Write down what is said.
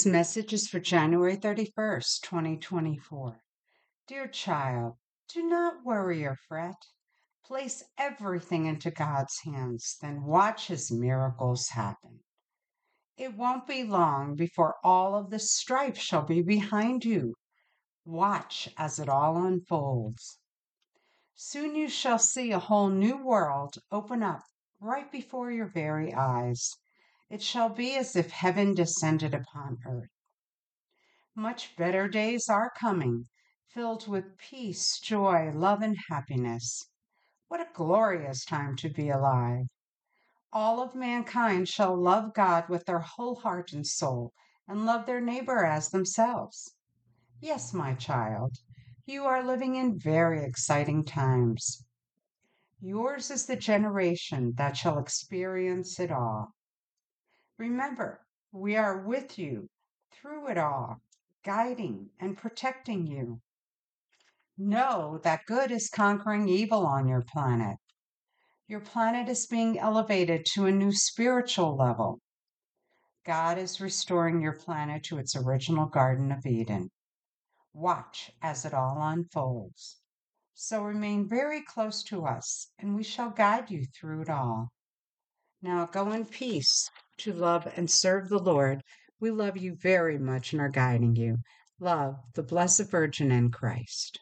This message is for January 31st, 2024. Dear child, do not worry or fret. Place everything into God's hands, then watch His miracles happen. It won't be long before all of the strife shall be behind you. Watch as it all unfolds. Soon you shall see a whole new world open up right before your very eyes. It shall be as if heaven descended upon earth. Much better days are coming, filled with peace, joy, love, and happiness. What a glorious time to be alive! All of mankind shall love God with their whole heart and soul, and love their neighbor as themselves. Yes, my child, you are living in very exciting times. Yours is the generation that shall experience it all. Remember, we are with you through it all, guiding and protecting you. Know that good is conquering evil on your planet. Your planet is being elevated to a new spiritual level. God is restoring your planet to its original Garden of Eden. Watch as it all unfolds. So remain very close to us, and we shall guide you through it all. Now go in peace to love and serve the Lord. We love you very much and are guiding you. Love the Blessed Virgin and Christ.